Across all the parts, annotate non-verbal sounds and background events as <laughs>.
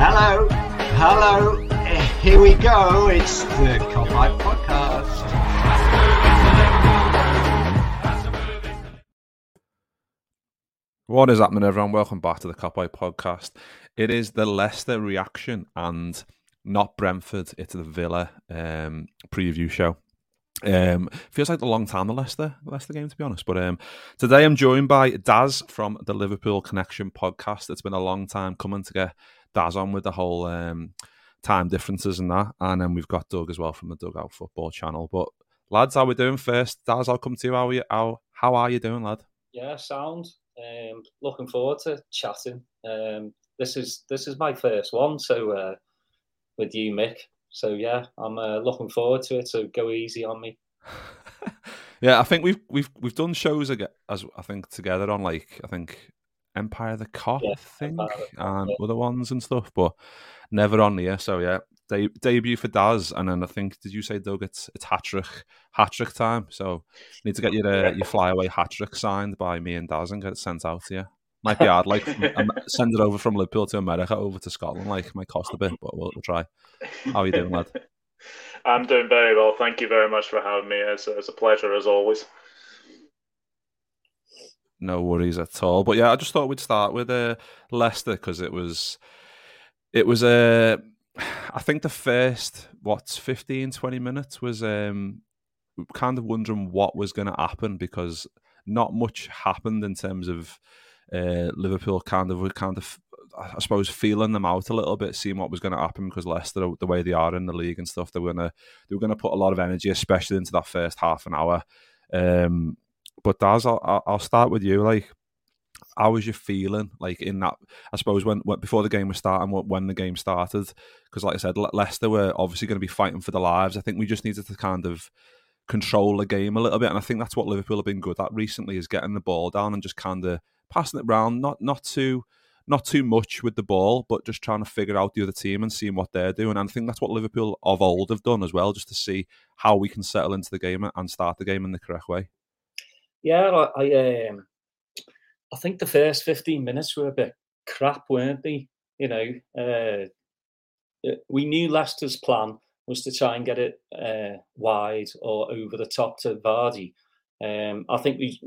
Hello, hello. Here we go. It's the Copite Podcast. What is happening, everyone? Welcome back to the Copeye podcast. It is the Leicester reaction and not Brentford. It's the Villa um, preview show. Um, feels like a long time the Leicester Leicester game to be honest. But um, today I'm joined by Daz from the Liverpool Connection podcast. It's been a long time coming to get Daz on with the whole um, time differences and that. And then we've got Doug as well from the Doug-Out Football channel. But lads, how we doing first? Daz, I'll come to you. How are you? How how are you doing, lad? Yeah, sound. Um, looking forward to chatting. Um, this is this is my first one, so uh, with you, Mick. So yeah, I'm uh, looking forward to it. So go easy on me. <laughs> yeah, I think we've we've we've done shows again as I think together on like I think Empire of the Kop, Yeah, I think, Empire of the Kop, and yeah. other ones and stuff, but never on here. So yeah, de- debut for Daz, and then I think did you say Doug? It's it's hat trick hat trick time. So need to get your uh, your flyaway hat trick signed by me and Daz and get it sent out to you. Might be hard, like um, send it over from Liverpool to America over to Scotland. Like might cost a bit, but we'll, we'll try. How are you doing, lad? <laughs> I'm doing very well. Thank you very much for having me. It's, it's a pleasure as always. No worries at all. But yeah, I just thought we'd start with uh, Leicester because it was it was a. Uh, I think the first what's 15, 20 minutes was um, kind of wondering what was going to happen because not much happened in terms of uh, Liverpool kind of kind of I suppose feeling them out a little bit, seeing what was going to happen because Leicester, the way they are in the league and stuff, they were gonna they were to put a lot of energy, especially into that first half an hour. Um, but Daz, I'll, I'll start with you. Like, how was you feeling? Like in that, I suppose when, when before the game was starting, when- the game started, because like I said, Le- Leicester were obviously going to be fighting for their lives. I think we just needed to kind of control the game a little bit, and I think that's what Liverpool have been good at recently is getting the ball down and just kind of passing it round, not not too not too much with the ball, but just trying to figure out the other team and seeing what they're doing. And I think that's what Liverpool of old have done as well, just to see how we can settle into the game and start the game in the correct way. Yeah, I I, um, I think the first 15 minutes were a bit crap, weren't they? You know, uh, uh, we knew Leicester's plan was to try and get it uh, wide or over the top to Vardy. Um, I think we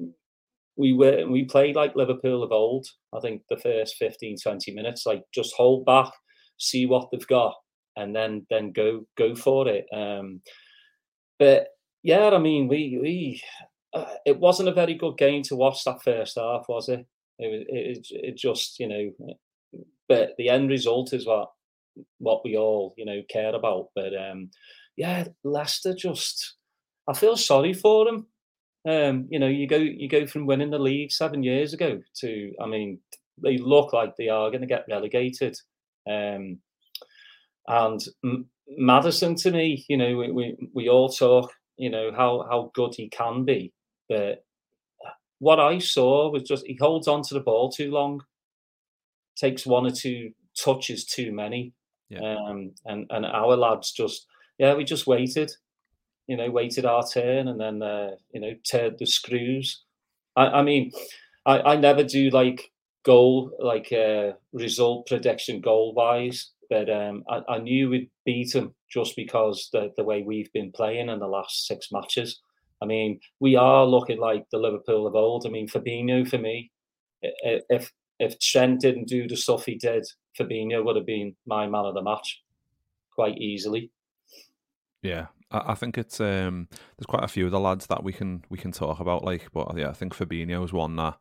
we were we played like Liverpool of old. I think the first 15, 20 minutes, like just hold back, see what they've got, and then then go go for it. Um, but yeah, I mean, we we uh, it wasn't a very good game to watch that first half, was it? It was it, it just you know, but the end result is what what we all you know care about. But um, yeah, Leicester just I feel sorry for them. Um, you know, you go you go from winning the league seven years ago to I mean, they look like they are going to get relegated. Um, and M- Maddison, to me, you know, we, we we all talk, you know, how how good he can be, but what I saw was just he holds on to the ball too long, takes one or two touches too many, Yeah. um, and and our lads just yeah, we just waited, you know, waited our turn, and then uh, you know, turned the screws. I, I mean, I, I never do like goal like uh, result prediction goal wise, but um, I, I knew we'd beat them just because the the way we've been playing in the last six matches. I mean, we are looking like the Liverpool of old. I mean, Fabinho for me, if if Trent didn't do the stuff he did, Fabinho would have been my man of the match quite easily. Yeah, I, think it's um, there's quite a few of the lads that we can we can talk about. Like, but yeah, I think Fabinho is one that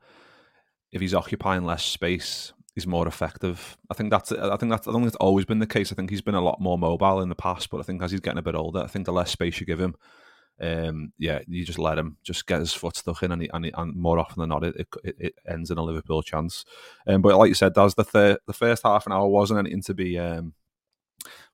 if he's occupying less space, he's more effective. I think that's I think that's I think it's always been the case. I think he's been a lot more mobile in the past, but I think as he's getting a bit older, I think the less space you give him, um, yeah, you just let him just get his foot stuck in, and, he, and, he, and more often than not, it, it, it, ends in a Liverpool chance. Um, but like you said, does the thir- the first half an hour wasn't anything to be um,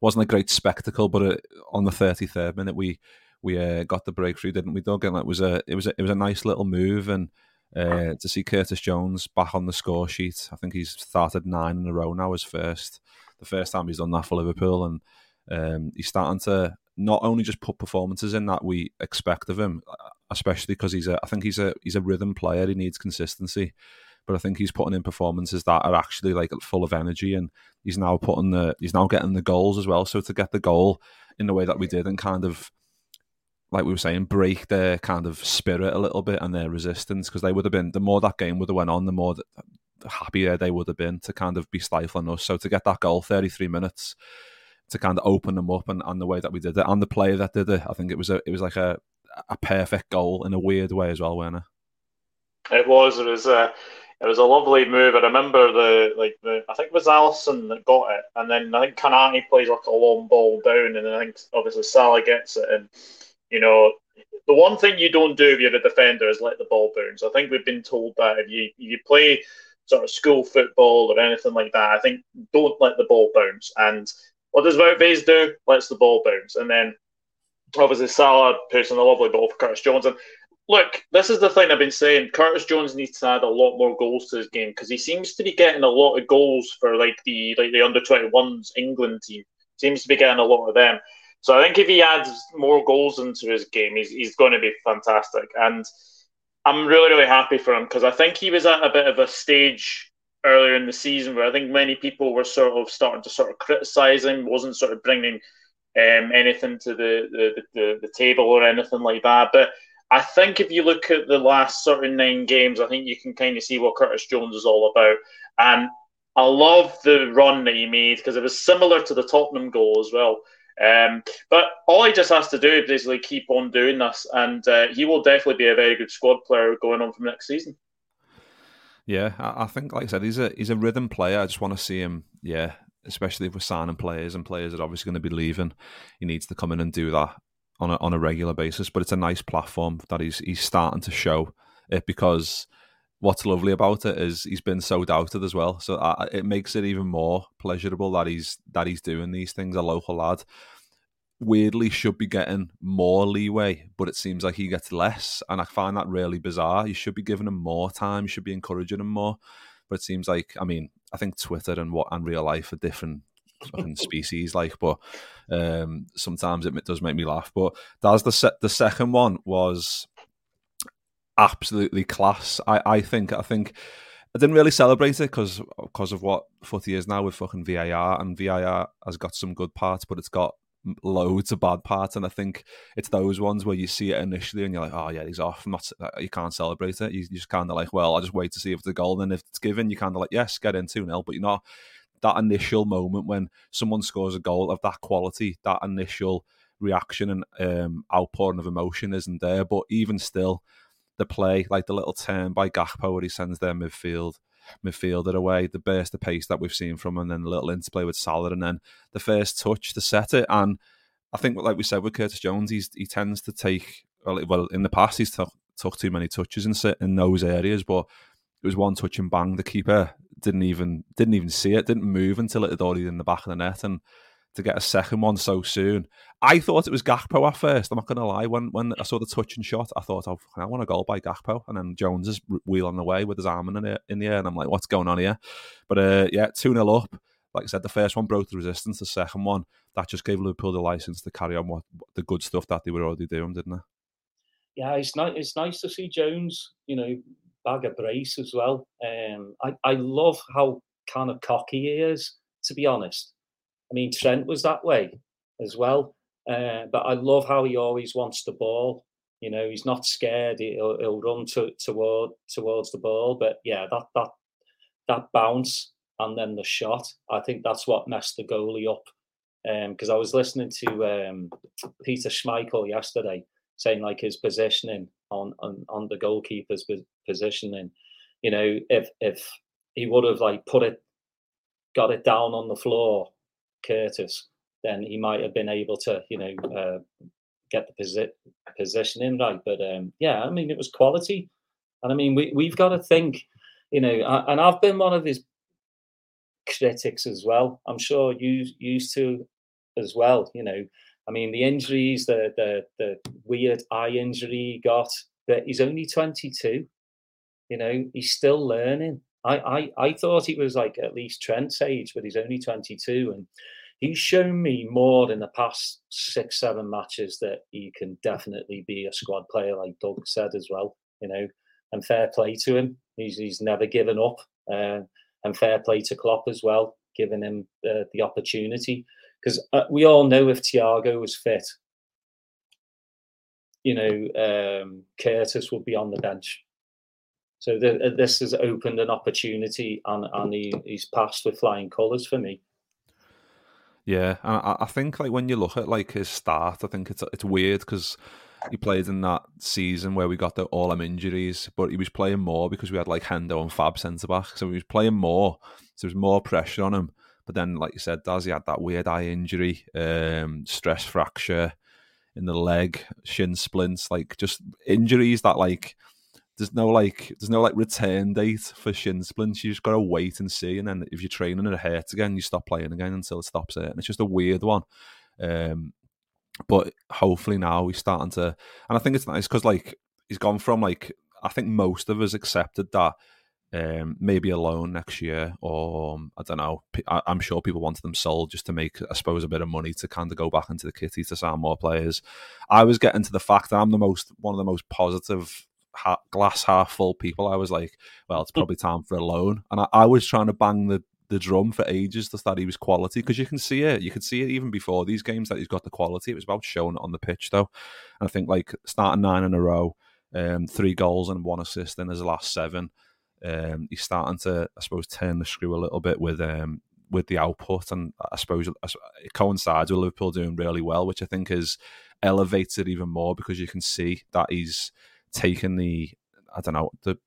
wasn't a great spectacle, but it, on the thirty third minute we we uh, got the breakthrough, didn't we, Doug? And it was a it was a, it was a nice little move and. Uh, to see Curtis Jones back on the score sheet, I think he's started nine in a row now. His first, the first time he's done that for Liverpool, and um, he's starting to not only just put performances in that we expect of him, especially because he's a, I think he's a he's a rhythm player. He needs consistency, but I think he's putting in performances that are actually like full of energy, and he's now putting the he's now getting the goals as well. So to get the goal in the way that we did, and kind of like we were saying, break their kind of spirit a little bit and their resistance, because they would have been the more that game would have went on, the more that, happier they would have been to kind of be stifling us. So to get that goal, thirty three minutes to kind of open them up and, and the way that we did it and the player that did it. I think it was a it was like a a perfect goal in a weird way as well, Werner. It was. It was a it was a lovely move. I remember the like the I think it was Alisson that got it, and then I think Konaté plays like a long ball down, and then I think obviously Salah gets it, and you know. The one thing you don't do if you're a defender is let the ball bounce. I think we've been told that if you if you play sort of school football or anything like that, I think don't let the ball bounce. And what does Faes do? Lets the ball bounce. And then obviously Salah puts in a lovely ball for Curtis Jones. And look, this is the thing I've been saying. Curtis Jones needs to add a lot more goals to his game because he seems to be getting a lot of goals for like the like the under 21s England team. Seems to be getting a lot of them. So I think if he adds more goals into his game, he's, he's going to be fantastic. And I'm really, really happy for him because I think he was at a bit of a stage earlier in the season where I think many people were sort of starting to sort of criticise him, wasn't sort of bringing um, anything to the, the, the, the table or anything like that. But I think if you look at the last sort of nine games, I think you can kind of see what Curtis Jones is all about. And I love the run that he made because it was similar to the Tottenham goal as well. Um, but all he just has to do is basically keep on doing this, and uh, he will definitely be a very good squad player going on from next season. Yeah, I, think, like I said, he's a he's a rhythm player. I just want to see him. Yeah, especially if we're signing players and players are obviously going to be leaving. He needs to come in and do that on a on a regular basis. But it's a nice platform that he's he's starting to show it because what's lovely about it is he's been so doubted as well. So uh, it makes it even more pleasurable that he's that he's doing these things. A local lad weirdly should be getting more leeway, but it seems like he gets less. And I find that really bizarre. You should be giving him more time, you should be encouraging him more. But it seems like, I mean, I think Twitter and what and real life are different fucking <laughs> species, like, but um, sometimes it does make me laugh. But that's the se- the second one was absolutely class. I, I think I think I didn't really celebrate it because because of what footy is now with fucking VAR and VAR has got some good parts, but it's got loads of bad parts, and I think it's those ones where you see it initially and you're like, oh yeah, he's off. I'm not, uh, you can't celebrate it. You, just kind of like, well, I'll just wait to see if a goal. And if it's given, you kind of like, yes, get in two 0 but you're not that initial moment when someone scores a goal of that quality, that initial reaction and um, outpouring of emotion isn't there. But even still, the play, like the little turn by Gakpo where he sends their midfield midfielder away, the burst of pace that we've seen from him, and then the little interplay with Salah, and then the first touch to set it. And I think, like we said with Curtis Jones, he's, he tends to take well, well in the past he's took, took too many touches in sit in those areas, but it was one touch and bang. The keeper didn't even didn't even see it, didn't move until it had already in the back of the net, and to get a second one so soon. I thought it was Gakpo at first. I'm not going to lie. When when I saw the touch and shot, I thought, oh, I want a goal by Gakpo. And then Jones is wheeling away with his arm in the, in the air. And I'm like, what's going on here? But uh, yeah, 2 0 up. Like I said, the first one broke the resistance. The second one, that just gave Liverpool the license to carry on what the good stuff that they were already doing, didn't it? Yeah, it's nice. It's nice to see Jones. You know, bag a brace as well. Um, I I love how kind of cocky he is. To be honest, I mean, Trent was that way as well. Uh, but I love how he always wants the ball. You know, he's not scared. He'll, he'll run to, toward towards the ball. But yeah, that that that bounce and then the shot, I think that's what messed the goalie up. Because um, I was listening to um, Peter Schmeichel yesterday saying like his positioning on on, on the goalkeeper's positioning. You know, if if he would have like put it, got it down on the floor, Curtis, then he might have been able to, you know, uh, get the posi- positioning right. But um, yeah, I mean, it was quality, and I mean, we we've got to think, you know, and I've been one of his critics as well. I'm sure you used to as well. You know, I mean, the injuries, the the the weird eye injury he got, but he's only 22. You know, he's still learning. I, I I thought he was like at least Trent's age, but he's only 22, and he's shown me more in the past six, seven matches that he can definitely be a squad player, like Doug said as well. You know, and fair play to him. He's he's never given up, uh, and fair play to Klopp as well, giving him uh, the opportunity. Because uh, we all know if Thiago was fit, you know, um, Curtis would be on the bench. So the, uh, this has opened an opportunity, and, and he, he's passed with flying colours for me. Yeah, I, I think like when you look at like his start, I think it's it's weird because he played in that season where we got the all them injuries, but he was playing more because we had like Hendo and Fab centre back, so he was playing more. So there was more pressure on him. But then, like you said, Daz, he had that weird eye injury, um, stress fracture in the leg, shin splints, like just injuries that like there's no like there's no like return date for shin splints. You just gotta wait and see, and then if you're training and it hurts again, you stop playing again until it stops it. And it's just a weird one. Um, but hopefully now he's starting to, and I think it's nice because like he's gone from like I think most of us accepted that um, maybe a loan next year, or um, I don't know. I, am sure people wanted them sold just to make, I suppose, a bit of money to kind of go back into the kitty to sign more players. I was getting to the fact that I'm the most one of the most positive glass half full people, I was like, well, it's probably time for a loan. And I, I was trying to bang the, the drum for ages to that he was quality because you can see it. You could see it even before these games that he's got the quality. It was about showing it on the pitch, though. And I think like starting nine in a row, um, three goals and one assist in his last seven. Um, he's starting to, I suppose, turn the screw a little bit with um, with the output, and I suppose it coincides with Liverpool doing really well, which I think is elevated even more because you can see that he's taking the I don't know the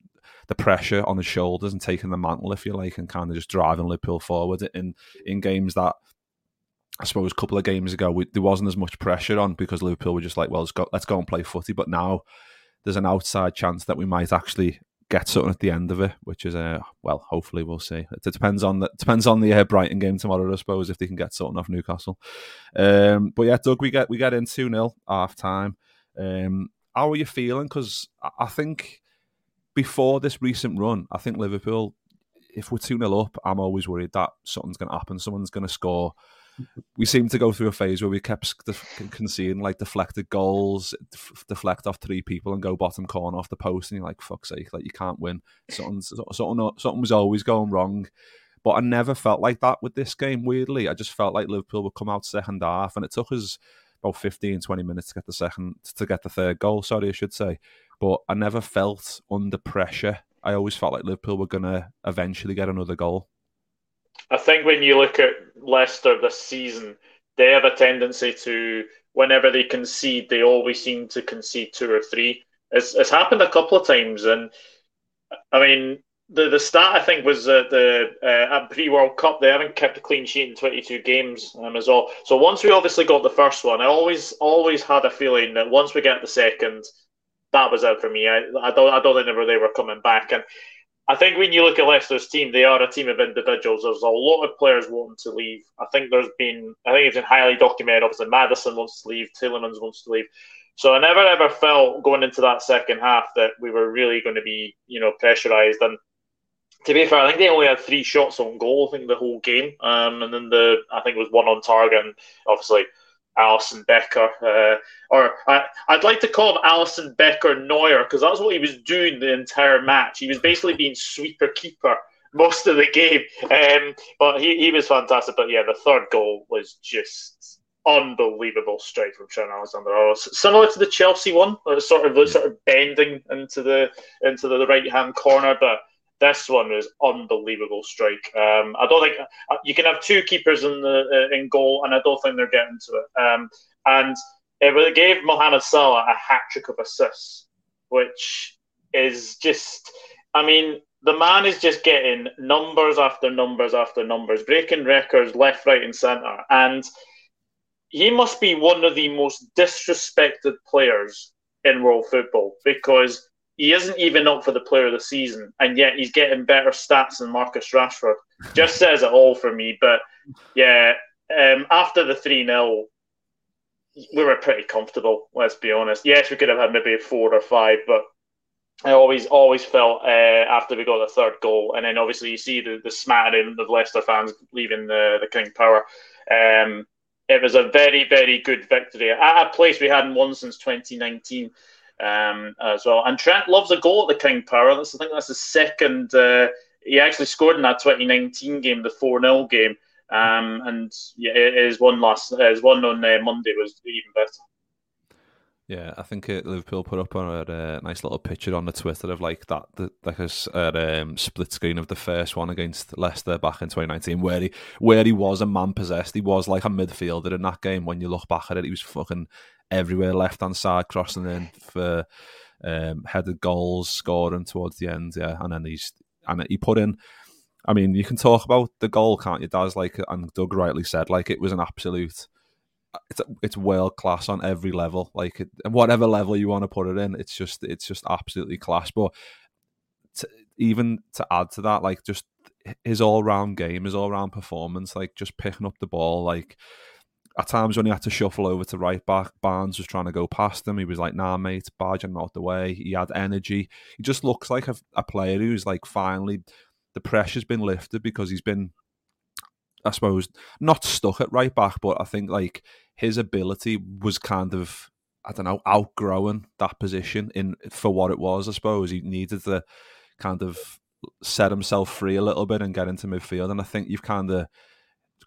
the pressure on his shoulders and taking the mantle, if you like, and kind of just driving Liverpool forward in in games that I suppose a couple of games ago we, there wasn't as much pressure on because Liverpool were just like, well, let's go, let's go and play footy. But now there's an outside chance that we might actually get something at the end of it, which is uh, well, hopefully we'll see. It, it depends on the depends on the uh, Brighton game tomorrow, I suppose, if they can get something off Newcastle. Um, but yeah, Doug, we get we get in two 0 half time. Um, how are you feeling? Because I think before this recent run, I think Liverpool, if we're 2 0 up, I'm always worried that something's going to happen. Someone's going to score. We seem to go through a phase where we kept conceding like deflected goals, deflect off three people and go bottom corner off the post, and you're like, "Fuck's sake!" Like you can't win. Something, something, something was always going wrong. But I never felt like that with this game. Weirdly, I just felt like Liverpool would come out second half, and it took us about 15, 20 minutes to get the second, to get the third goal, sorry, I should say. But I never felt under pressure. I always felt like Liverpool were going to eventually get another goal. I think when you look at Leicester this season, they have a tendency to, whenever they concede, they always seem to concede two or three. It's, it's happened a couple of times. And I mean, the the stat I think was that the uh, at pre World Cup they haven't kept a clean sheet in 22 games um, as well. So once we obviously got the first one, I always always had a feeling that once we get the second, that was out for me. I, I don't I don't think they were coming back. And I think when you look at Leicester's team, they are a team of individuals. There's a lot of players wanting to leave. I think there's been I think it's been highly documented. Obviously, Maddison wants to leave, Tielemans wants to leave. So I never ever felt going into that second half that we were really going to be, you know, pressurised. And to be fair, I think they only had three shots on goal. I think the whole game, um, and then the I think it was one on target, and obviously Alisson Becker, uh, or I, would like to call him Alisson Becker Neuer because that's what he was doing the entire match. He was basically being sweeper keeper most of the game, um, but he, he was fantastic. But yeah, the third goal was just unbelievable straight from Trent Alexander-Arnold. Similar to the Chelsea one, sort of sort of bending into the into the right hand corner, but this one was unbelievable strike. Um, I don't think uh, you can have two keepers in the uh, in goal, and I don't think they're getting to it. Um, and it gave Mohamed Salah a hat trick of assists, which is just, I mean, the man is just getting numbers after numbers after numbers, breaking records left, right, and centre, and he must be one of the most disrespected players in world football because he isn't even up for the player of the season, and yet he's getting better stats than Marcus Rashford. Just <laughs> says it all for me. But yeah, um, after the 3 0, we were pretty comfortable, let's be honest. Yes, we could have had maybe a four or five, but I always always felt uh, after we got the third goal, and then obviously you see the, the smattering of Leicester fans leaving the, the King Power. Um, it was a very, very good victory at a place we hadn't won since 2019 um, as well. And Trent loves a goal at the King Power. That's, I think that's his second. Uh, he actually scored in that 2019 game, the 4 0 game. Um, and yeah, his one last, his one on uh, Monday was even better. Yeah, I think uh, Liverpool put up a, a, nice little picture on the Twitter of like that, the, like a um, split screen of the first one against Leicester back in 2019, where he where he was a man possessed. He was like a midfielder in that game. When you look back at it, he was fucking everywhere, left hand side, crossing in for um, headed goals, scoring towards the end. Yeah, and then he's and he put in. I mean, you can talk about the goal, can't you? Daz, like and Doug rightly said, like it was an absolute. It's it's world class on every level. Like it, whatever level you want to put it in, it's just it's just absolutely class. But to, even to add to that, like just his all round game, his all round performance, like just picking up the ball, like at times when he had to shuffle over to right back, Barnes was trying to go past him. He was like, nah, mate, barge him out the way. He had energy. He just looks like a, a player who's like finally the pressure's been lifted because he's been, I suppose, not stuck at right back, but I think like his ability was kind of, I don't know, outgrowing that position in for what it was. I suppose he needed to kind of set himself free a little bit and get into midfield. And I think you've kind of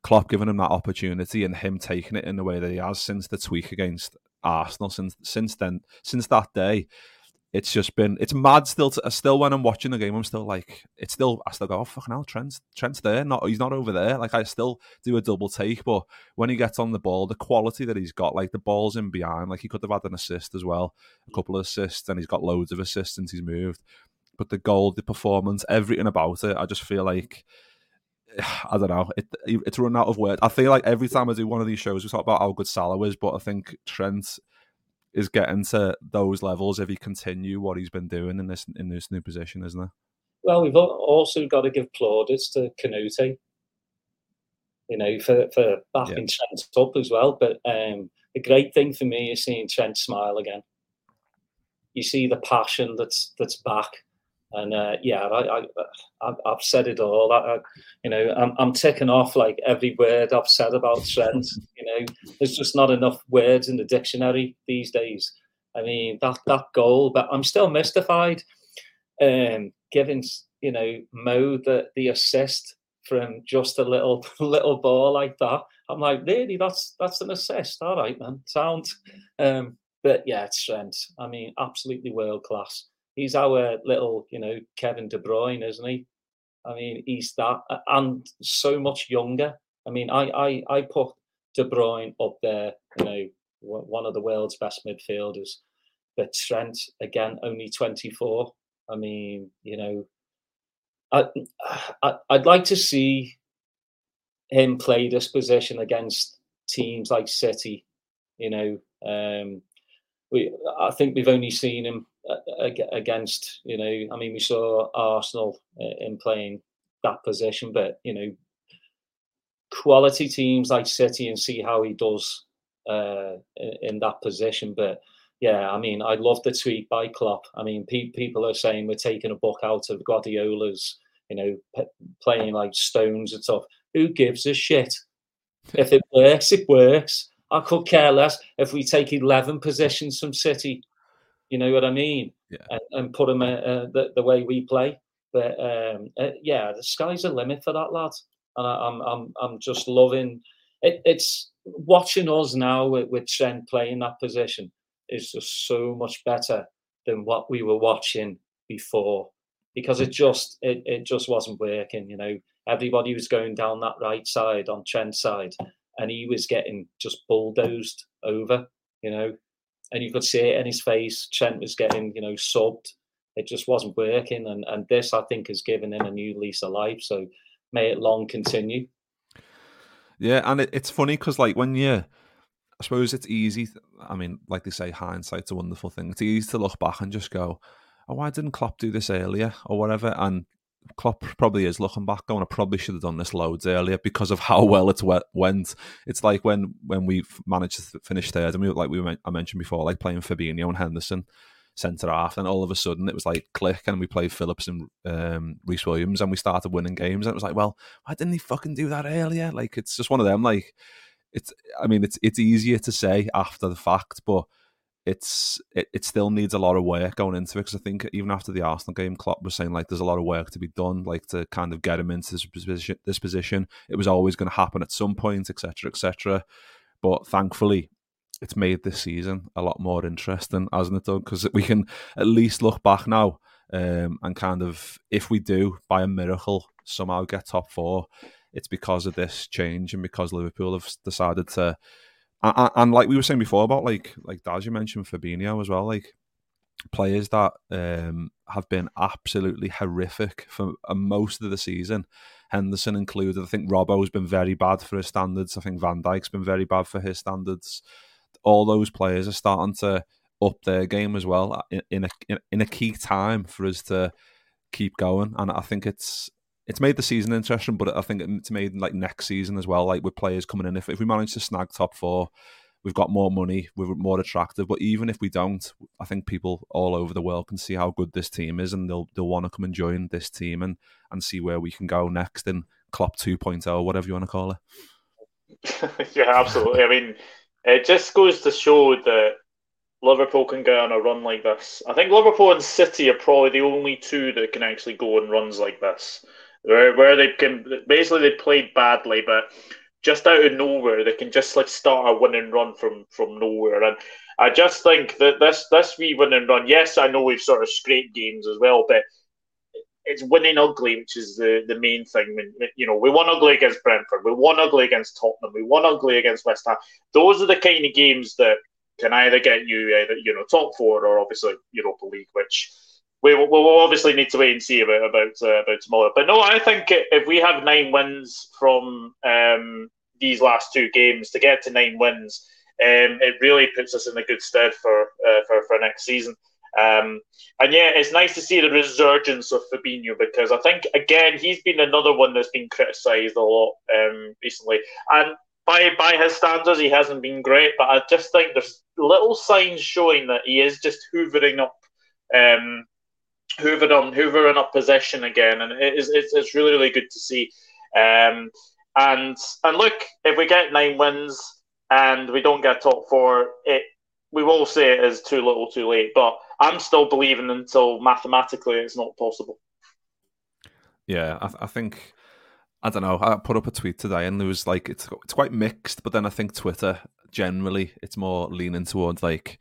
Klopp giving him that opportunity and him taking it in the way that he has since the tweak against Arsenal. Since since then, since that day, it's just been it's mad. Still, to, still when I'm watching the game, I'm still like it's still I still go oh fucking hell, Trent's Trent's there. Not he's not over there. Like I still do a double take, but when he gets on the ball, the quality that he's got, like the ball's in behind, like he could have had an assist as well, a couple of assists, and he's got loads of assists since he's moved. But the goal, the performance, everything about it, I just feel like <sighs> I don't know. It, it's run out of words. I feel like every time I do one of these shows, we talk about how good Salah is, but I think Trent is getting to those levels if he continue what he's been doing in this in this new position, isn't it? Well, we've also got to give plaudits to Konaté, you know, for, for backing yeah. Trent up as well. But um, the great thing for me is seeing Trent smile again. You see the passion that's that's back and uh, yeah, I, I, have said it all. I, you know, I'm, I'm ticking off like every word I've said about Trent. <laughs> you know, there's just not enough words in the dictionary these days. I mean, that that goal, but I'm still mystified. Um, giving you know Mo the the assist from just a little <laughs> little ball like that. I'm like, really? That's that's an assist. All right, man. Sound. Um, but yeah, it's Trent. I mean, absolutely world class he's our little, you know, Kevin De Bruyne, isn't he? I mean, he's that, and so much younger. I mean, I I, I put De Bruyne up there, you know, one of the world's best midfielders. But Trent, again, only 24. I mean, you know, I, <sighs> I I'd like to see him play this position against teams like City. You know, um, we I think we've only seen him against, you know, I mean, we saw Arsenal uh, in playing that position, but, you know, quality teams like City and see how he does uh, in that position. But yeah, I mean, I love the tweet by Klopp. I mean, pe- people are saying we're taking a book out of Guardiola's, you know, playing like Stones and stuff. Who gives a shit? If it works, it works. I could care less if we take 11 positions from City you know what I mean? Yeah. And, and put them uh, uh, the, the way we play. But um, uh, yeah, the sky's the limit for that lad, and I, am I'm I'm just loving it, it's watching us now with, with Trent playing that position is just so much better than what we were watching before because it just it, it just wasn't working you know everybody was going down that right side on Trent's side and he was getting just bulldozed over you know and you could see it in his face Trent was getting you know subbed it just wasn't working and and this I think has given him a new lease of life so may it long continue yeah and it, it's funny because like when you I suppose it's easy. I mean, like they say, hindsight's a wonderful thing. It's easy to look back and just go, "Oh, why didn't Klopp do this earlier?" or whatever. And Klopp probably is looking back, going, "I probably should have done this loads earlier because of how well it went." It's like when when we managed to finish third, and we like we I mentioned before, like playing Fabinho and Henderson centre half, and all of a sudden it was like click, and we played Phillips and um, Rhys Williams, and we started winning games, and it was like, well, why didn't he fucking do that earlier? Like it's just one of them, like it's I mean it's it's easier to say after the fact, but it's it, it still needs a lot of work going into it because I think even after the Arsenal game, Klopp was saying like there's a lot of work to be done, like to kind of get him into this position. This position, it was always going to happen at some point, etc., etc. But thankfully, it's made this season a lot more interesting, hasn't it? Done because we can at least look back now um, and kind of if we do by a miracle somehow get top four, it's because of this change and because Liverpool have decided to. And, and like we were saying before about like like Daz, you mentioned Fabinho as well, like players that um, have been absolutely horrific for uh, most of the season. Henderson included. I think Robbo's been very bad for his standards. I think Van Dijk's been very bad for his standards. All those players are starting to up their game as well uh, in, in a in, in a key time for us to keep going. And I think it's it's made the season interesting, but I think it's made like next season as well. Like with players coming in, if if we manage to snag top four, we've got more money, we're more attractive. But even if we don't, I think people all over the world can see how good this team is, and they'll they'll want to come and join this team and and see where we can go next in Klopp 2.0, whatever you want to call it. <laughs> yeah, absolutely. I mean, it just goes to show that Liverpool can go on a run like this. I think Liverpool and City are probably the only two that can actually go on runs like this where where they can basically they played badly, but just out of nowhere they can just like start a winning run from from nowhere. And I just think that this this wee winning run, yes, I know we've sort of scraped games as well, but it's winning ugly, which is the, the main thing. You know, we won ugly against Brentford, we won ugly against Tottenham, we won ugly against West Ham. Those are the kind of games that can either get you either you know top four or obviously Europa League, which we will we'll obviously need to wait and see about about uh, about tomorrow. But no, I think if we have nine wins from um, these last two games to get to nine wins, um, it really puts us in a good stead for uh, for for next season. Um, and yeah, it's nice to see the resurgence of Fabinho because I think again he's been another one that's been criticised a lot um, recently, and by by his standards he hasn't been great. But I just think there's little signs showing that he is just hoovering up um, Hoover on Hoover in up possession again, and it is it's, it's really really good to see. Um, and and look, if we get nine wins and we don't get top four, it we will say it is too little, too late. But I'm still believing until mathematically it's not possible. Yeah, I, I think I don't know. I put up a tweet today, and there was like it's it's quite mixed. But then I think Twitter generally it's more leaning towards like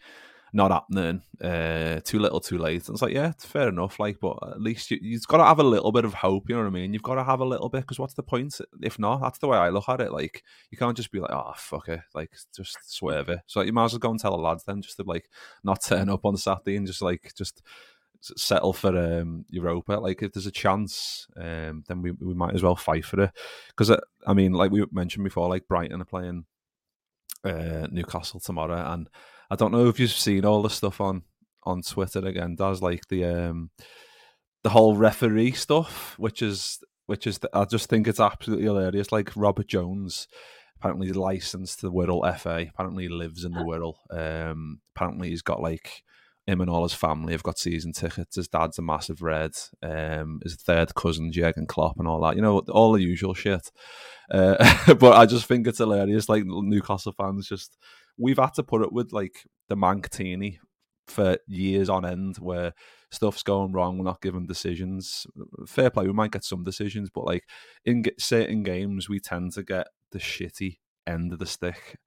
not happening, uh, too little, too late. And it's like, yeah, it's fair enough. Like, but at least you, you've got to have a little bit of hope. You know what I mean? You've got to have a little bit because what's the point if not? That's the way I look at it. Like, you can't just be like, oh fuck it, like just swerve it. So like, you might as well go and tell the lads then just to like not turn up on Saturday and just like just settle for um, Europa. Like if there's a chance, um, then we we might as well fight for it. Because uh, I mean, like we mentioned before, like Brighton are playing uh, Newcastle tomorrow, and I don't know if you've seen all the stuff on on Twitter again. Does like the um the whole referee stuff, which is which is the, I just think it's absolutely hilarious. Like Robert Jones, apparently licensed to the Wirral FA. Apparently lives in the Wirral. Um, apparently he's got like him and all his family have got season tickets. His dad's a massive red. Um, his third cousin Jurgen Klopp and all that. You know, all the usual shit. Uh, <laughs> but I just think it's hilarious. Like Newcastle fans just we've had to put up with like the Mancini for years on end where stuff's going wrong, we're not given decisions. Fair play, we might get some decisions, but like in certain games, we tend to get the shitty end of the stick,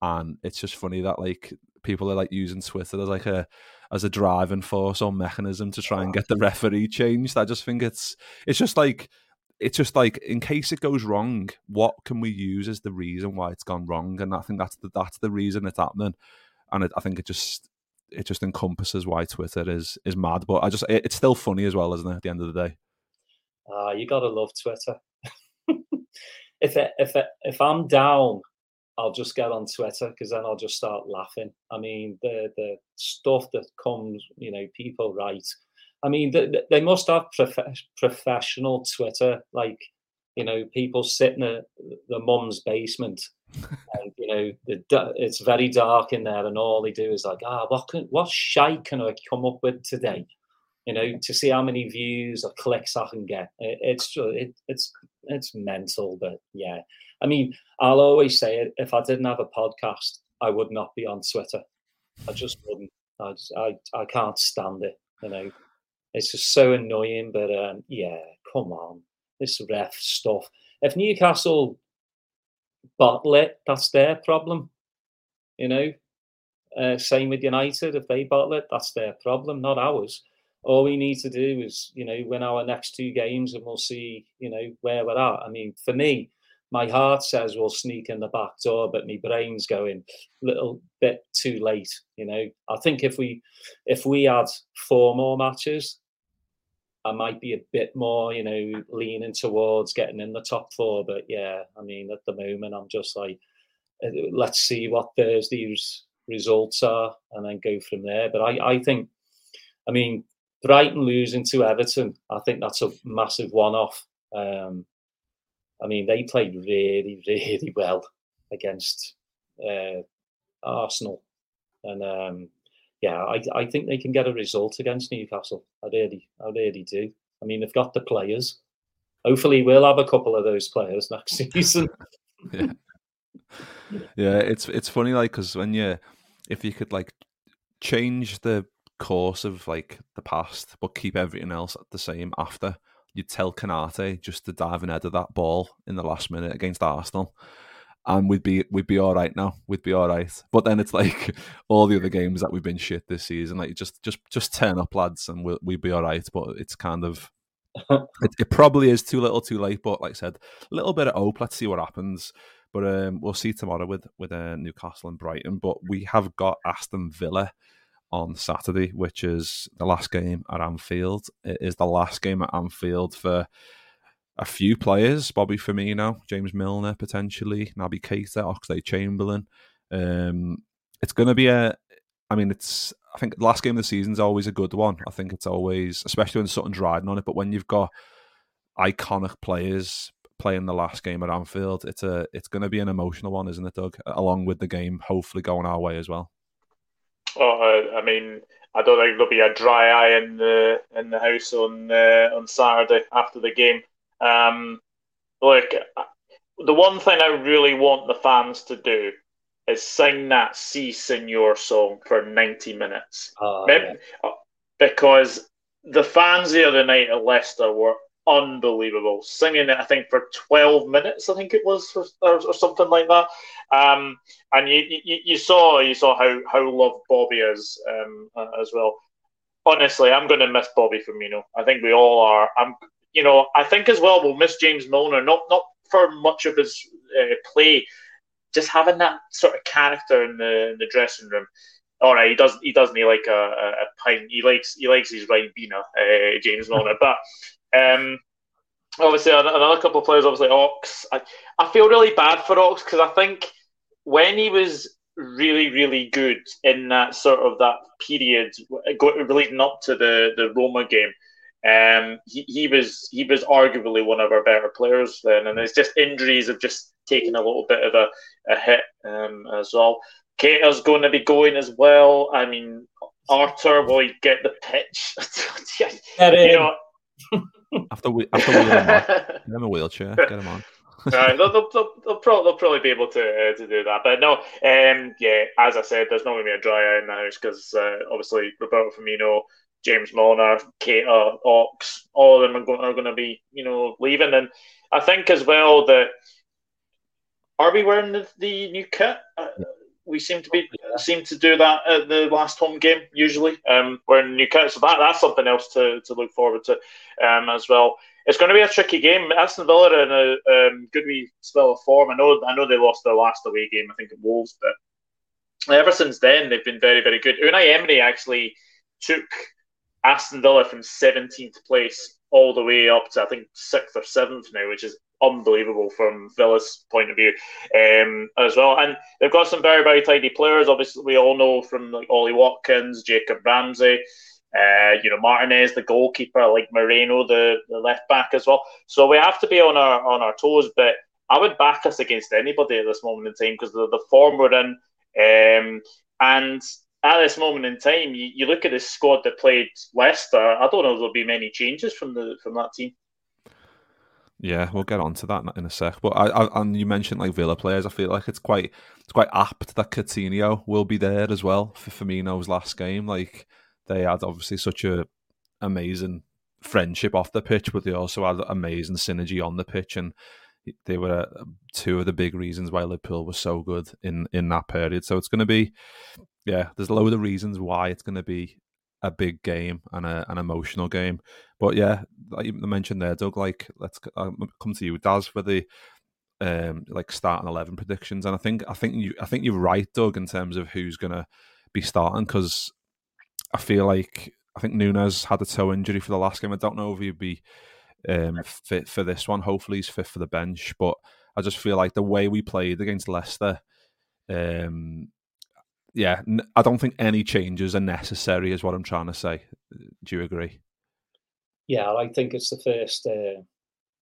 and it's just funny that like people are like using Twitter as like a as a driving force or mechanism to try and get the referee changed. I just think it's it's just like it's just like in case it goes wrong, what can we use as the reason why it's gone wrong? And I think that's the that's the reason it's happening. And it, I think it just it just encompasses why Twitter is is mad. But I just it, it's still funny as well, isn't it? At the end of the day. Ah, uh, you gotta love Twitter. <laughs> if it, if it, if I'm down, I'll just get on Twitter because then I'll just start laughing. I mean, the the stuff that comes, you know, people write. I mean, they, they must have prof- professional Twitter, like you know, people sit in the, the mum's basement, <laughs> and you know, the, it's very dark in there, and all they do is like, ah, what can, what shite can I come up with today? You know, to see how many views or clicks I can get. It, it's it, it's it's mental, but yeah. I mean, I'll always say it. If I didn't have a podcast, I would not be on Twitter. I just wouldn't. I just, I I can't stand it. You know, it's just so annoying. But um, yeah, come on, this ref stuff. If Newcastle bottle it, that's their problem. You know, uh, same with United. If they bottle it, that's their problem, not ours. All we need to do is, you know, win our next two games, and we'll see, you know, where we're at. I mean, for me, my heart says we'll sneak in the back door, but my brain's going a little bit too late. You know, I think if we if we had four more matches, I might be a bit more, you know, leaning towards getting in the top four. But yeah, I mean, at the moment, I'm just like, uh, let's see what Thursday's results are, and then go from there. But I, I think, I mean, Brighton losing to Everton, I think that's a massive one-off. Um, I mean, they played really, <laughs> really well against uh, Arsenal, and um, yeah, I, I think they can get a result against Newcastle. I really, I really do. I mean, they've got the players. Hopefully, we'll have a couple of those players next <laughs> season. yeah, yeah. It's it's funny, like because when you, if you could like change the course of like the past, but keep everything else at the same after you'd tell Konaté just to dive and head of that ball in the last minute against Arsenal, and we'd be we'd be all right now. We'd be all right. But then it's like <laughs> all the other games that we've been shit this season. Like just just just turn up, lads, and we'll we'd be all right. But it's kind of <laughs> it, it, probably is too little, too late. But like I said, a little bit of hope. Let's see what happens. But um, we'll see tomorrow with with uh, Newcastle and Brighton. But we have got Aston Villa on Saturday, which is the last game at Anfield. It is the last game at Anfield for a few players Bobby Firmino, James Milner, potentially, Naby Keita, Oxlade Chamberlain. Um, it's going to be a, I mean, it's, I think the last game of the season is always a good one. I think it's always, especially when Sutton's riding on it, but when you've got iconic players playing the last game at Anfield, it's a, it's going to be an emotional one, isn't it, Doug? Along with the game hopefully going our way as well. Oh, I mean, I don't think there'll be a dry eye in the in the house on uh, on Saturday after the game. Um, look, the one thing I really want the fans to do is sing that "Si Senor" song for ninety minutes, oh, yeah. because the fans the other night at Leicester were unbelievable. Singing it, I think, for 12 minutes, I think it was, or, or something like that. Um, and you, you, you, saw you saw how, how loved Bobby is um, uh, as well. Honestly, I'm going to miss Bobby Firmino. I think we all are. I'm, you know, I think as well we'll miss James Milner, not not for much of his uh, play, just having that sort of character in the in the dressing room all right, he does he does need like a, a, a pint. He likes he likes his Ribena, uh, James Milner. But um, obviously, another couple of players, obviously Ox. I, I feel really bad for Ox because I think when he was really, really good in that sort of that period leading up to the, the Roma game, um, he, he was he was arguably one of our better players then, and it's just injuries have just taken a little bit of a, a hit um, as well. Keita's going to be going as well. I mean, Arthur will he get the pitch? <laughs> you know, <laughs> after we after wheeling him get <laughs> him a wheelchair, get him on. uh, they'll, they'll, they'll, they'll, probably, they'll probably be able to uh, to do that. But no, um, yeah, as I said, there's not going to be a dry eye in the house because uh, obviously Roberto Firmino, James Milner, Keita, Ox, all of them are going, are going to be you know leaving, and I think as well that are we wearing the, the new kit? Uh, we seem to be seem to do that at the last home game usually. Um, wearing new kit, so that that's something else to, to look forward to um, as well. It's going to be a tricky game. Aston Villa are in a um, good wee spell of form. I know I know they lost their last away game, I think at Wolves, but ever since then they've been very very good. Unai Emery actually took Aston Villa from 17th place all the way up to I think sixth or seventh now, which is unbelievable from Villa's point of view um, as well. And they've got some very very tidy players. Obviously, we all know from like Ollie Watkins, Jacob Ramsey. Uh, you know Martinez, the goalkeeper, like Moreno, the, the left back as well. So we have to be on our on our toes. But I would back us against anybody at this moment in time because the, the form we're in, um, and at this moment in time, you, you look at the squad that played Leicester. I don't know if there'll be many changes from the from that team. Yeah, we'll get on to that in a sec. But I, I, and you mentioned like Villa players. I feel like it's quite it's quite apt that Coutinho will be there as well for Firmino's last game. Like they had obviously such a amazing friendship off the pitch, but they also had amazing synergy on the pitch, and they were uh, two of the big reasons why Liverpool was so good in in that period. So it's going to be, yeah, there's a load of reasons why it's going to be a big game and a, an emotional game. But yeah, like you mentioned there, Doug. Like, let's um, come to you, Daz, for the um like starting eleven predictions. And I think I think you I think you're right, Doug, in terms of who's going to be starting because I feel like I think Nunez had a toe injury for the last game. I don't know if he'd be um, fit for this one. Hopefully, he's fit for the bench. But I just feel like the way we played against Leicester, um, yeah, I don't think any changes are necessary. Is what I'm trying to say. Do you agree? Yeah, I think it's the first uh,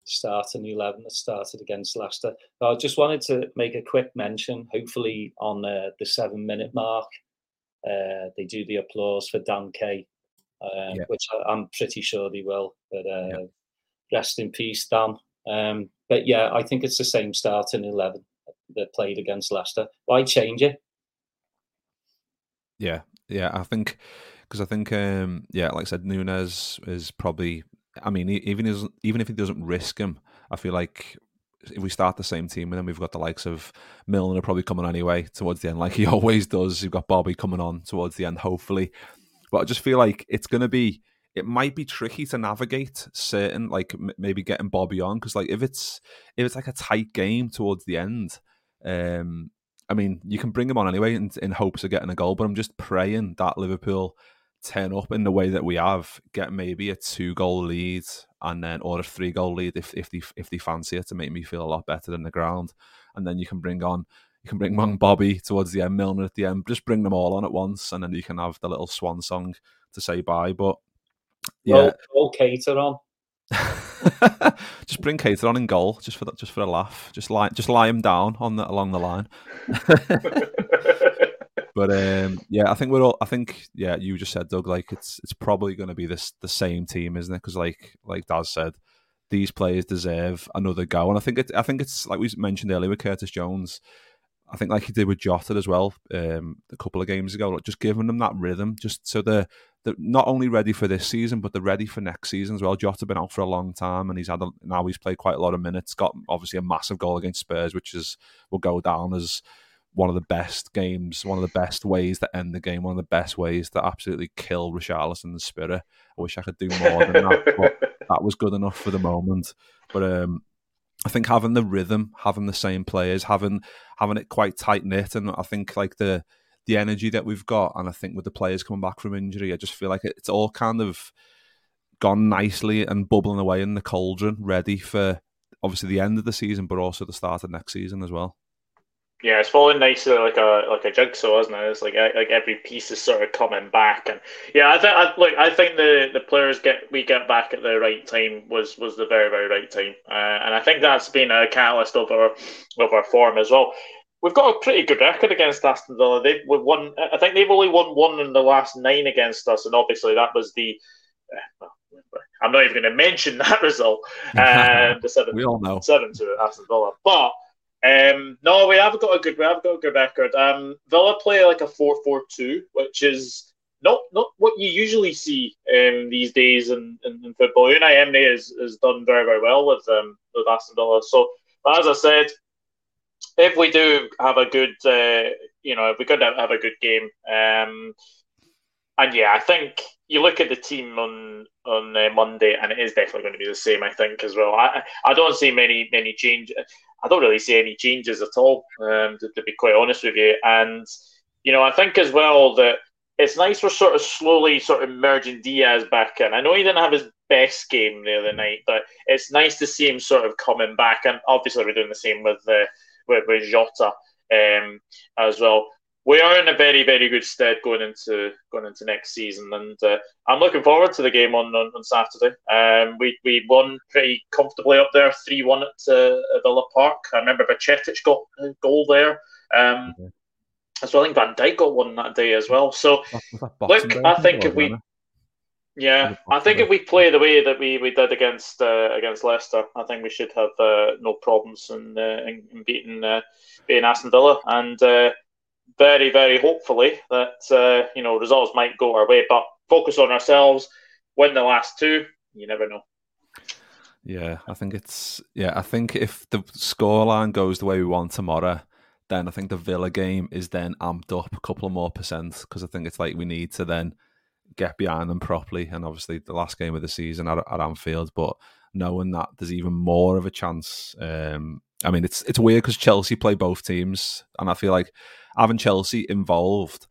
start in the eleven that started against Leicester. But I just wanted to make a quick mention. Hopefully, on uh, the seven minute mark, uh, they do the applause for Dan Kay, um, yeah. which I, am pretty sure they will. But uh, yeah. rest in peace, Dan. Um, but yeah, I think it's the same start in 11 that played against Leicester. Why change it? Yeah, yeah, I think because I think um, yeah, like I said, Nunez is probably. I mean, even even if he doesn't risk him, I feel like if we start the same team and then we've got the likes of Milner probably coming anyway towards the end, like he <laughs> always does. You've got Bobby coming on towards the end, hopefully. But I just feel like it's going to be, it might be tricky to navigate certain, like m- maybe getting Bobby on because, like, if it's if it's like a tight game towards the end, um, I mean, you can bring him on anyway in, in hopes of getting a goal. But I'm just praying that Liverpool turn up in the way that we have, get maybe a two goal lead and then or a three goal lead if if they if they fancy it to make me feel a lot better than the ground. And then you can bring on you can bring on Bobby towards the end, Milner at the end, just bring them all on at once, and then you can have the little swan song to say bye. But yeah, all Keita on. <laughs> <laughs> just bring Keita on in goal, just for that, just for a laugh. Just lie, just lie him down on the along the line. <laughs> but um, yeah, I think we're all. I think yeah, you just said Doug. Like it's it's probably going to be this the same team, isn't it? Because like like Daz said, these players deserve another go, and I think it. I think it's like we mentioned earlier with Curtis Jones. I think like he did with Jota as well um, a couple of games ago, like just giving them that rhythm, just so they're, they're not only ready for this season, but they're ready for next season as well. Jota has been out for a long time, and he's had a, now he's played quite a lot of minutes. Got obviously a massive goal against Spurs, which is will go down as one of the best games, one of the best ways to end the game, one of the best ways to absolutely kill Richarlison's spirit. I wish I could do more than that, but <laughs> that was good enough for the moment. But um, I think having the rhythm, having the same players, having having it quite tight knit, and I think like the the energy that we've got, and I think with the players coming back from injury, I just feel like it's all kind of gone nicely and bubbling away in the cauldron, ready for obviously the end of the season, but also the start of next season as well. Yeah, it's falling nicely like a like a jigsaw, isn't it? It's like like every piece is sort of coming back, and yeah, I think I, look, I think the, the players get we get back at the right time was was the very very right time, uh, and I think that's been a catalyst of our of our form as well. We've got a pretty good record against Aston Villa. They've won. I think they've only won one in the last nine against us, and obviously that was the. Uh, I'm not even going to mention <laughs> that result. Uh, <laughs> the seven, we all know seven to Aston Villa, but um, no, we have got a good we have got a good record. Um, Villa play like a 4-4-2, which is not not what you usually see um, these days in, in, in football. Unai Emery has, has done very very well with um, with Aston Villa. So, as I said, if we do have a good, uh, you know, if we could have a good game, um, and yeah, I think you look at the team on on uh, Monday, and it is definitely going to be the same. I think as well. I I don't see many many changes. I don't really see any changes at all. Um, to, to be quite honest with you, and you know, I think as well that it's nice we're sort of slowly sort of merging Diaz back in. I know he didn't have his best game the other night, but it's nice to see him sort of coming back. And obviously, we're doing the same with uh, with, with Jota um, as well. We are in a very very good stead going into going into next season, and uh, I'm looking forward to the game on on, on Saturday. Um, we we won pretty comfortably up there, three one at, uh, Villa Park. I remember Bajcetic got a goal there. Um, so I think Van Dijk got one that day as well. So look, I think if we, yeah, I think if we play the way that we, we did against uh, against Leicester, I think we should have uh, no problems in, uh, in beating uh, beating Aston Villa, and uh, very very hopefully that uh, you know results might go our way, but focus on ourselves, win the last two. You never know. Yeah, I think it's yeah. I think if the scoreline goes the way we want tomorrow, then I think the Villa game is then amped up a couple of more percent because I think it's like we need to then get behind them properly. And obviously, the last game of the season at, at Anfield, but knowing that there's even more of a chance. Um, I mean, it's it's weird because Chelsea play both teams, and I feel like having Chelsea involved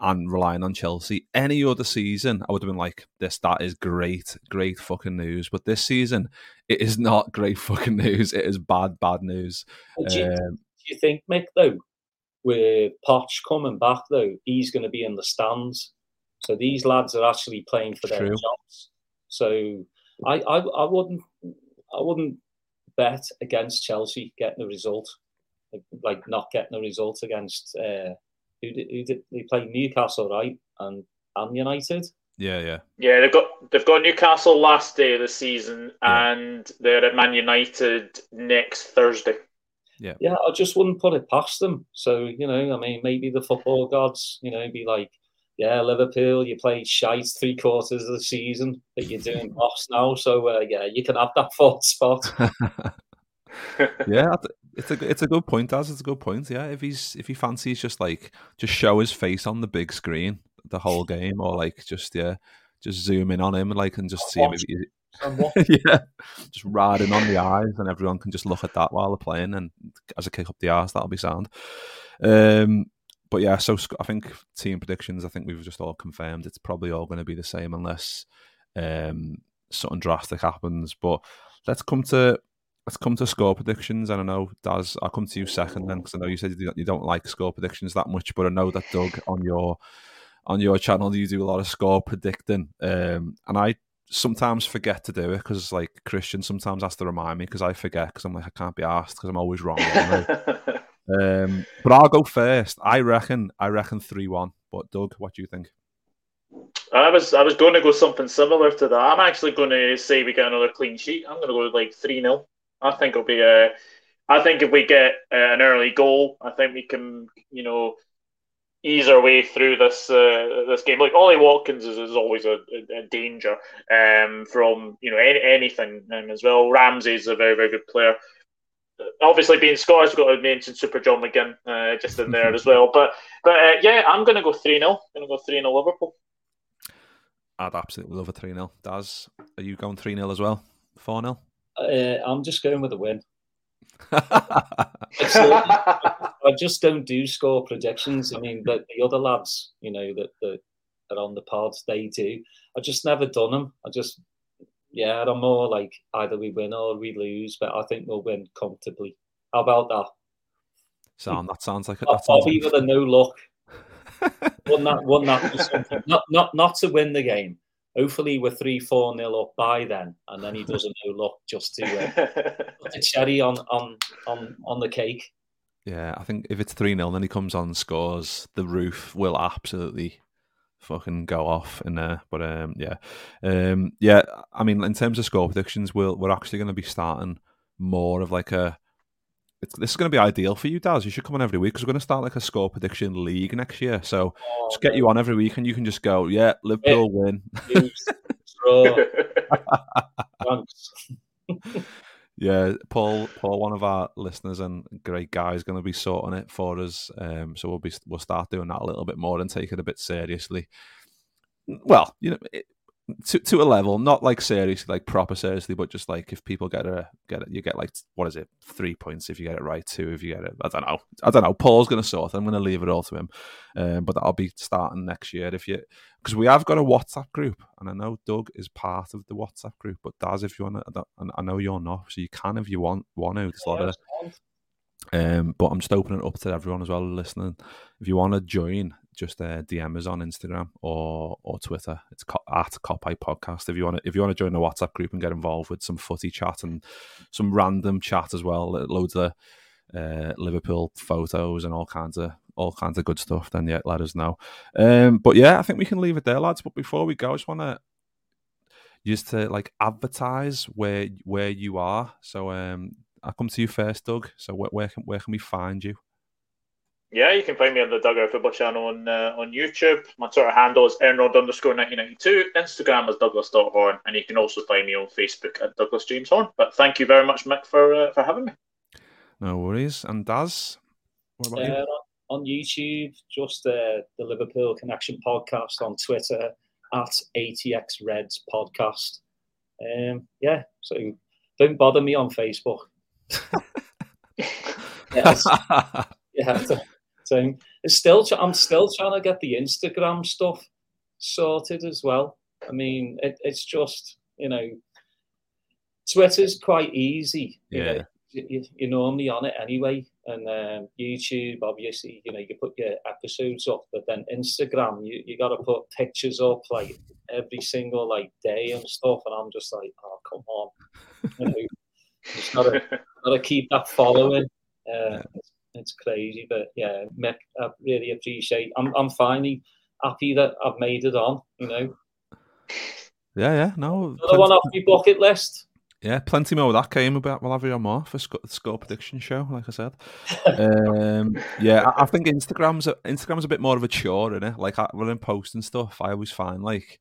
and relying on Chelsea any other season, I would have been like, this that is great, great fucking news. But this season, it is not <laughs> great fucking news. It is bad, bad news. Um, you think, Mick, though, with Poch coming back, though, he's going to be in the stands. So these lads are actually playing for their True. jobs. So I, I, I wouldn't, I wouldn't bet against Chelsea getting a result, like, like not getting a result against uh, who did, who did they play Newcastle, right, and and United. Yeah, yeah, yeah. They've got they've got Newcastle last day of the season, yeah. and they're at Man United next Thursday. Yeah. Yeah, I just wouldn't put it past them. So, you know, I mean, maybe the football gods, you know, be like, yeah, Liverpool, you played shite three quarters of the season, but you're doing <laughs> boss now. So, uh, yeah, you can have that <laughs> fourth spot. <laughs> yeah, it's a it's a good point. As it's a good point. Yeah, if he's if he fancies just like just show his face on the big screen the whole game, or like just yeah, just zoom in on him, like and just see him. If he, yeah, just riding on the eyes, and everyone can just look at that while they're playing, and as a kick up the arse, that'll be sound. Um, but yeah, so I think team predictions. I think we've just all confirmed it's probably all going to be the same unless um, something drastic happens. But let's come to let's come to score predictions. And I know Daz, I'll come to you second then because I know you said you don't like score predictions that much, but I know that Doug on your on your channel you do a lot of score predicting, um, and I sometimes forget to do it because like Christian sometimes has to remind me because I forget because I'm like I can't be asked because I'm always wrong. <laughs> um, but I'll go first. I reckon. I reckon three one. But Doug, what do you think? I was I was going to go something similar to that. I'm actually going to say we get another clean sheet. I'm going to go like three 0 I think it'll be a. I think if we get uh, an early goal, I think we can, you know, ease our way through this uh, this game. Like Ollie Watkins is, is always a, a, danger um, from you know any, anything um, as well. Ramsey's a very very good player. Obviously, being Scottish, got to mention Super John McGinn uh, just in there as well. But but uh, yeah, I'm going to go three 0 Going to go three 0 Liverpool. I'd absolutely love a three 0 Daz, are you going three 0 as well? Four 0 uh, I'm just going with a win. <laughs> I just don't do score predictions. I mean, the, the other lads, you know, that, that are on the pods, they do. I just never done them. I just, yeah, I'm more like either we win or we lose, but I think we'll win comfortably. How about that? Sam, that sounds like a, that sounds like... with a no luck. <laughs> won that, won that. Not, not, not to win the game, hopefully we're three four nil up by then, and then he does a no look just to uh, put the cherry on on on on the cake. Yeah, I think if it's three 0 then he comes on and scores, the roof will absolutely fucking go off in there. But um, yeah, um, yeah. I mean, in terms of score predictions, we'll, we're actually going to be starting more of like a. this is going to be ideal for you, Daz. You should come on every week because we're going to start like a score prediction league next year. So oh, just get you on every week, and you can just go, yeah, Liverpool yeah. win. <laughs> <laughs> Yeah, Paul, Paul, one of our listeners and great guy, is going to be sorting it for us. Um, so we'll be we'll start doing that a little bit more and take it a bit seriously. Well, you know, it, to to a level, not like seriously, like proper seriously, but just like if people get a get it, you get like what is it, three points if you get it right, two if you get it. I don't know, I don't know. Paul's going to sort. I'm going to leave it all to him, um, but that'll be starting next year. If you because we have got a WhatsApp group, and I know Doug is part of the WhatsApp group, but Daz, if you want to, and I know you're not, so you can if you want want to. There's a lot of um, but I'm just opening it up to everyone as well listening. If you want to join, just uh, DM us on Instagram or or Twitter. It's co- at Copeye Podcast. If you want to, if you want to join the WhatsApp group and get involved with some footy chat and some random chat as well, loads of uh, Liverpool photos and all kinds of all kinds of good stuff, then yeah, let us know. Um, but yeah, I think we can leave it there, lads. But before we go, I just want to just to like advertise where where you are. So um, I'll come to you first, Doug. So where, where can where can we find you? Yeah, you can find me on the Doug-Out Football channel on uh, on YouTube. My Twitter handle is Enrod underscore 1992. Instagram is Douglas.horn. And you can also find me on Facebook at Douglas James Horn. But thank you very much, Mick, for uh, for having me. No worries. And Daz, what about uh, you? On YouTube, just uh, the Liverpool Connection podcast on Twitter at ATX Reds podcast. Um, yeah, so don't bother me on Facebook. <laughs> <laughs> yes. <laughs> yeah, thing. It's still, I'm still trying to get the Instagram stuff sorted as well. I mean, it, it's just you know, Twitter's quite easy. You yeah. Know, you, you're normally on it anyway, and um, YouTube, obviously, you know, you put your episodes up, but then Instagram, you, you got to put pictures up like every single like day and stuff, and I'm just like, oh come on, <laughs> you know, just gotta gotta keep that following. Uh, it's crazy, but yeah, Mick, I really appreciate. I'm I'm finally happy that I've made it on. You know. Yeah, yeah, no. Another one off my bucket list. Yeah, plenty more that came about. We'll have you on more for the score prediction show, like I said. <laughs> um, yeah, I, I, think Instagram's a, Instagram's a bit more of a chore, isn't it? Like I, when I'm posting stuff, I always find like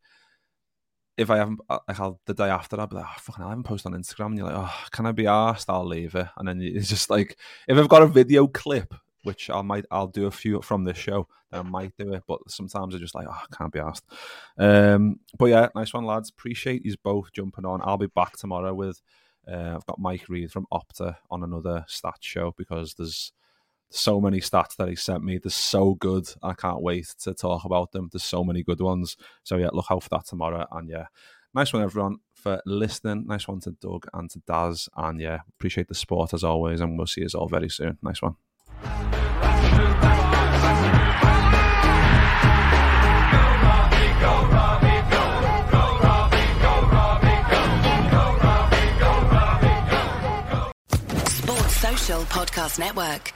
if I haven't, like I'll, the day after, I'll be like, oh, fucking, I haven't posted on Instagram. And you're like, oh, can I be asked? I'll leave it. And then it's just like, if I've got a video clip, which I might, I'll do a few from this show, then I might do it. But sometimes I just like, oh, I can't be asked. Um, but yeah, nice one, lads. Appreciate you both jumping on. I'll be back tomorrow with, uh, I've got Mike Reed from Opta on another stats show because there's, so many stats that he sent me. They're so good. I can't wait to talk about them. There's so many good ones. So yeah, look out for that tomorrow. And yeah, nice one everyone for listening. Nice one to Doug and to Daz. And yeah, appreciate the support as always. And we'll see you all very soon. Nice one. Sports Social Podcast Network.